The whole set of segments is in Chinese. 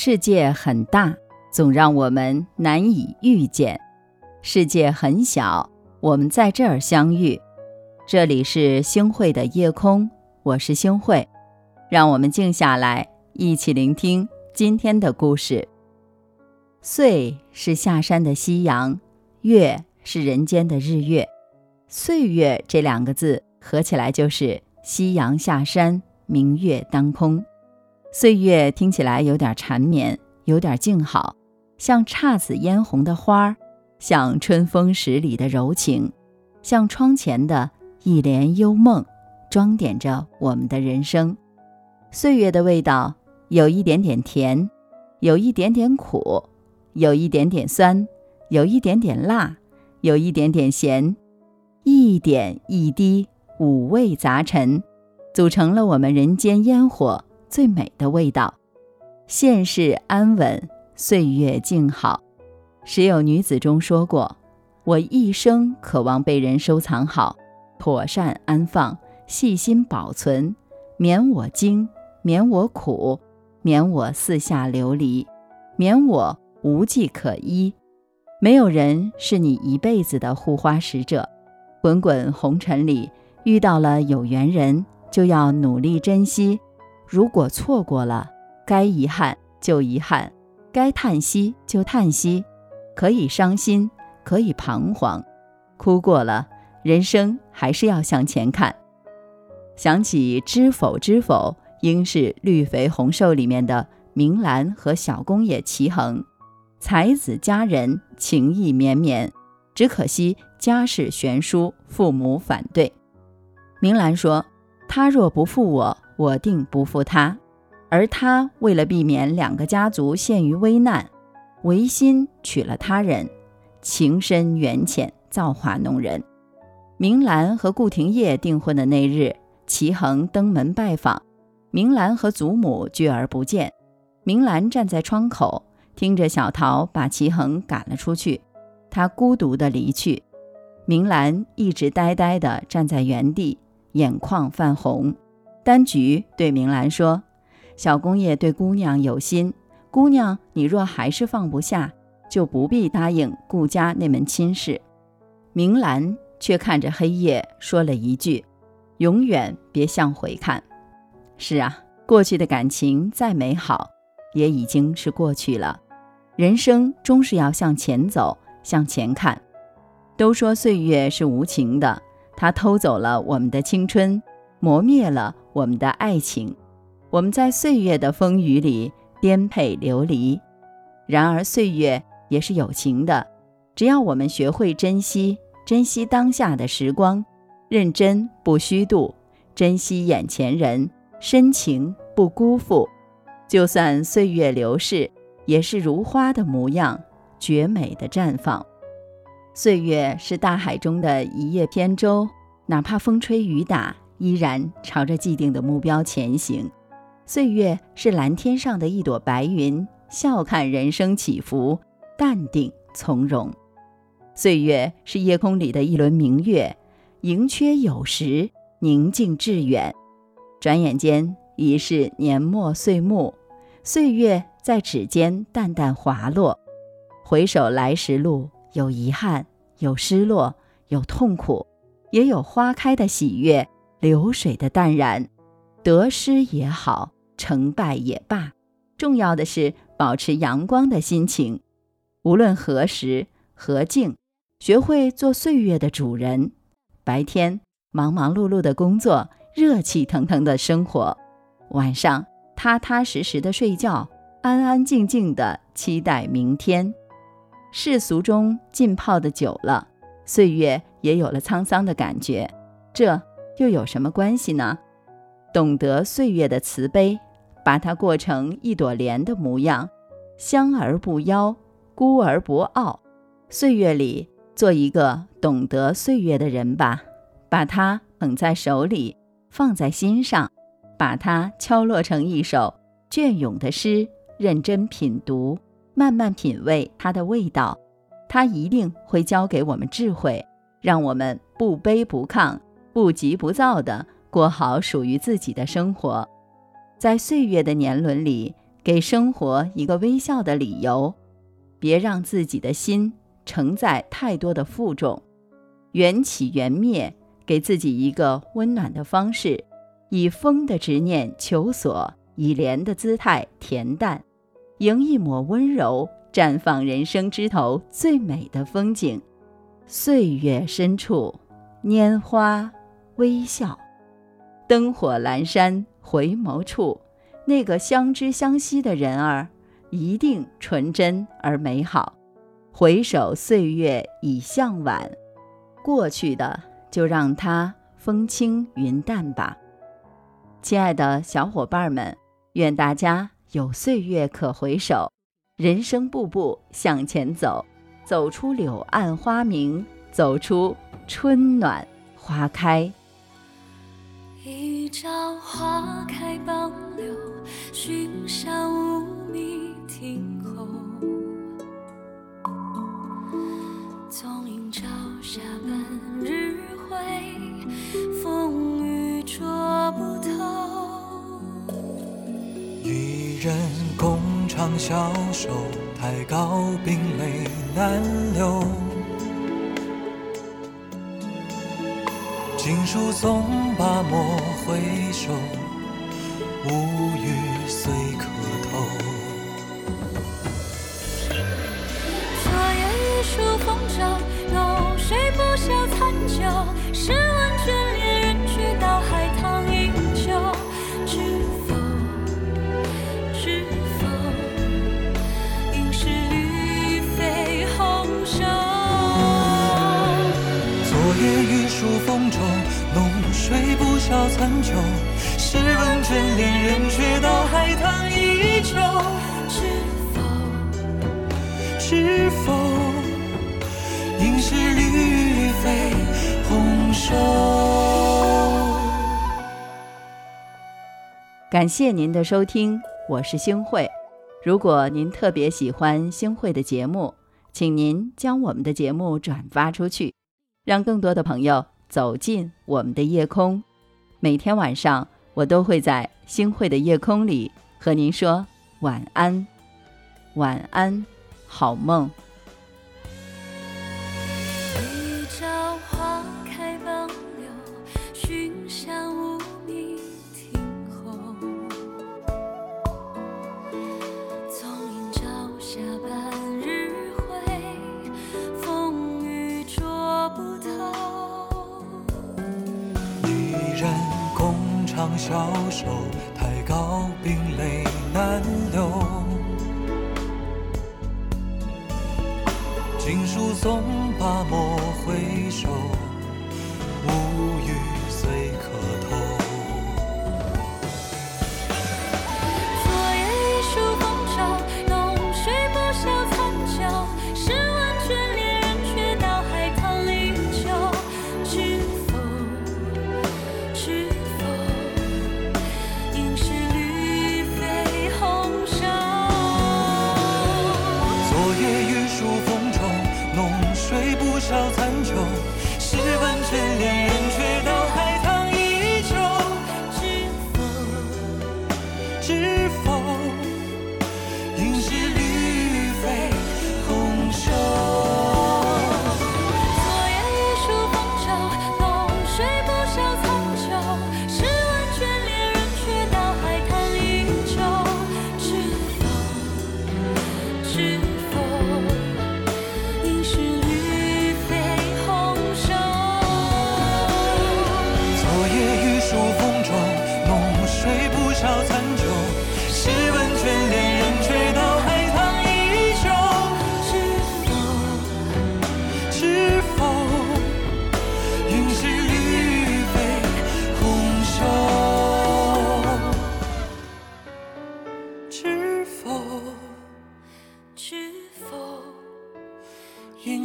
世界很大，总让我们难以遇见；世界很小，我们在这儿相遇。这里是星汇的夜空，我是星汇，让我们静下来，一起聆听今天的故事。岁是下山的夕阳，月是人间的日月，岁月这两个字合起来就是夕阳下山，明月当空。岁月听起来有点缠绵，有点静好，像姹紫嫣红的花儿，像春风十里的柔情，像窗前的一帘幽梦，装点着我们的人生。岁月的味道有一点点甜，有一点点苦，有一点点酸，有一点点辣，有一点点咸，一点一滴，五味杂陈，组成了我们人间烟火。最美的味道，现世安稳，岁月静好。时有女子中说过：“我一生渴望被人收藏好，妥善安放，细心保存，免我惊，免我苦，免我四下流离，免我无计可依。没有人是你一辈子的护花使者。滚滚红尘里，遇到了有缘人，就要努力珍惜。”如果错过了，该遗憾就遗憾，该叹息就叹息，可以伤心，可以彷徨，哭过了，人生还是要向前看。想起《知否知否，应是绿肥红瘦》里面的明兰和小公爷齐衡，才子佳人，情意绵绵，只可惜家世悬殊，父母反对。明兰说：“他若不负我。”我定不负他，而他为了避免两个家族陷于危难，违心娶了他人，情深缘浅，造化弄人。明兰和顾廷烨订婚的那日，齐衡登门拜访，明兰和祖母拒而不见。明兰站在窗口，听着小桃把齐衡赶了出去，她孤独地离去。明兰一直呆呆地站在原地，眼眶泛红。丹菊对明兰说：“小公爷对姑娘有心，姑娘你若还是放不下，就不必答应顾家那门亲事。”明兰却看着黑夜，说了一句：“永远别向回看。”是啊，过去的感情再美好，也已经是过去了。人生终是要向前走，向前看。都说岁月是无情的，它偷走了我们的青春。磨灭了我们的爱情，我们在岁月的风雨里颠沛流离。然而岁月也是有情的，只要我们学会珍惜，珍惜当下的时光，认真不虚度，珍惜眼前人，深情不辜负，就算岁月流逝，也是如花的模样，绝美的绽放。岁月是大海中的一叶扁舟，哪怕风吹雨打。依然朝着既定的目标前行。岁月是蓝天上的一朵白云，笑看人生起伏，淡定从容。岁月是夜空里的一轮明月，盈缺有时，宁静致远。转眼间已是年末岁暮，岁月在指尖淡淡滑落。回首来时路，有遗憾，有失落，有痛苦，也有花开的喜悦。流水的淡然，得失也好，成败也罢，重要的是保持阳光的心情。无论何时何境，学会做岁月的主人。白天忙忙碌碌的工作，热气腾腾的生活；晚上踏踏实实的睡觉，安安静静的期待明天。世俗中浸泡的久了，岁月也有了沧桑的感觉。这。又有什么关系呢？懂得岁月的慈悲，把它过成一朵莲的模样，香而不妖，孤而不傲。岁月里做一个懂得岁月的人吧，把它捧在手里，放在心上，把它敲落成一首隽永的诗，认真品读，慢慢品味它的味道。它一定会教给我们智慧，让我们不卑不亢。不急不躁地过好属于自己的生活，在岁月的年轮里，给生活一个微笑的理由，别让自己的心承载太多的负重。缘起缘灭，给自己一个温暖的方式，以风的执念求索，以莲的姿态恬淡，迎一抹温柔，绽放人生枝头最美的风景。岁月深处，拈花微笑，灯火阑珊，回眸处。那个相知相惜的人儿，一定纯真而美好。回首岁月已向晚，过去的就让它风轻云淡吧。亲爱的小伙伴们，愿大家有岁月可回首，人生步步向前走，走出柳暗花明，走出春暖花开。一朝花开傍柳，寻香无觅庭后。纵饮朝霞半日晖，风雨捉不透。一人共长消瘦，太高冰泪难流。锦书送罢莫回首，无语虽可偷。昨夜雨疏风骤，浓睡不消残酒。睡不消残酒，试问卷帘人，却道海棠依旧。知否？知否？应是绿肥红瘦。感谢您的收听，我是星慧。如果您特别喜欢星慧的节目，请您将我们的节目转发出去，让更多的朋友。走进我们的夜空，每天晚上我都会在星汇的夜空里和您说晚安，晚安，好梦。消瘦，太高冰泪难流。锦书送罢莫回首，无语随口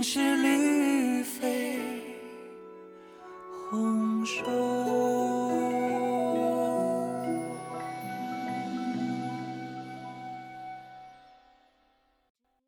是离。